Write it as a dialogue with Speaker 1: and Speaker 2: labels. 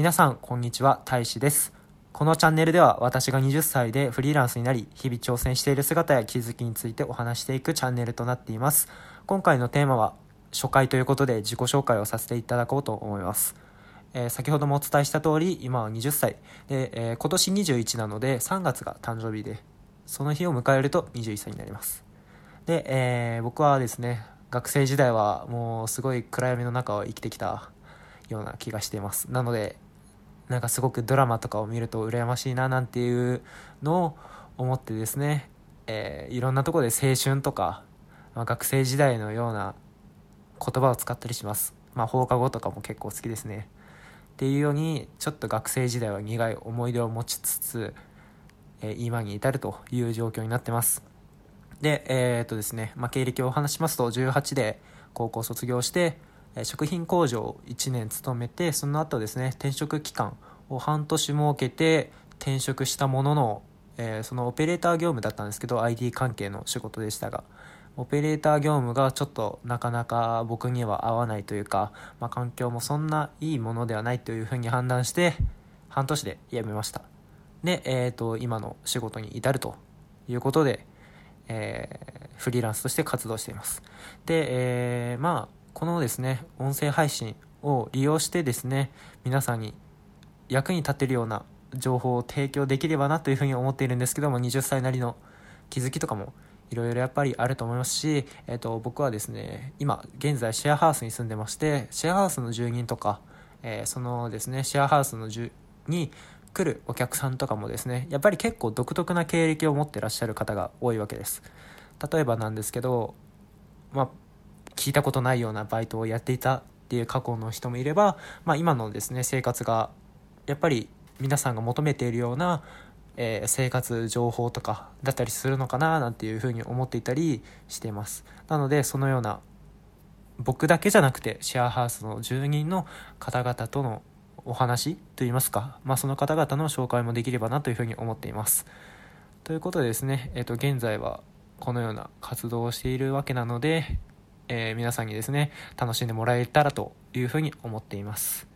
Speaker 1: 皆さんこんにちは。大志です。このチャンネルでは私が20歳でフリーランスになり日々挑戦している姿や気づきについてお話していくチャンネルとなっています。今回のテーマは初回ということで自己紹介をさせていただこうと思います。えー、先ほどもお伝えした通り今は20歳。で、えー、今年21なので3月が誕生日でその日を迎えると21歳になります。で、えー、僕はですね学生時代はもうすごい暗闇の中を生きてきたような気がしています。なのでなんかすごくドラマとかを見ると羨ましいななんていうのを思ってですね、えー、いろんなとこで青春とか、まあ、学生時代のような言葉を使ったりします。まあ放課後とかも結構好きですね。っていうようにちょっと学生時代は苦い思い出を持ちつつ、えー、今に至るという状況になってます。でえー、っとですね、まあ、経歴を話しますと18で高校卒業して食品工場を1年勤めてその後ですね転職期間を半年設けて転職したものの、えー、そのオペレーター業務だったんですけど IT 関係の仕事でしたがオペレーター業務がちょっとなかなか僕には合わないというか、まあ、環境もそんないいものではないというふうに判断して半年で辞めました。で、えーと、今の仕事に至るということで、えー、フリーランスとして活動しています。で、えー、まあこのですね音声配信を利用してですね皆さんに役に立てるような情報を提供できればなというふうに思っているんですけども20歳なりの気づきとかもいろいろやっぱりあると思いますし、えー、と僕はですね今現在シェアハウスに住んでましてシェアハウスの住人とか、えー、そのですねシェアハウスの住に来るお客さんとかもですねやっぱり結構独特な経歴を持ってらっしゃる方が多いわけです。例えばなんですけどまあ聞いたことないようなバイトをやっていたっていう過去の人もいれば、まあ、今のですね生活がやっぱり皆さんが求めているような、えー、生活情報とかだったりするのかななんていうふうに思っていたりしています。なのでそのような僕だけじゃなくてシェアハウスの住人の方々とのお話といいますか、まあ、その方々の紹介もできればなというふうに思っています。ということでですね、えー、と現在はこのような活動をしているわけなので、えー、皆さんにですね楽しんでもらえたらというふうに思っています。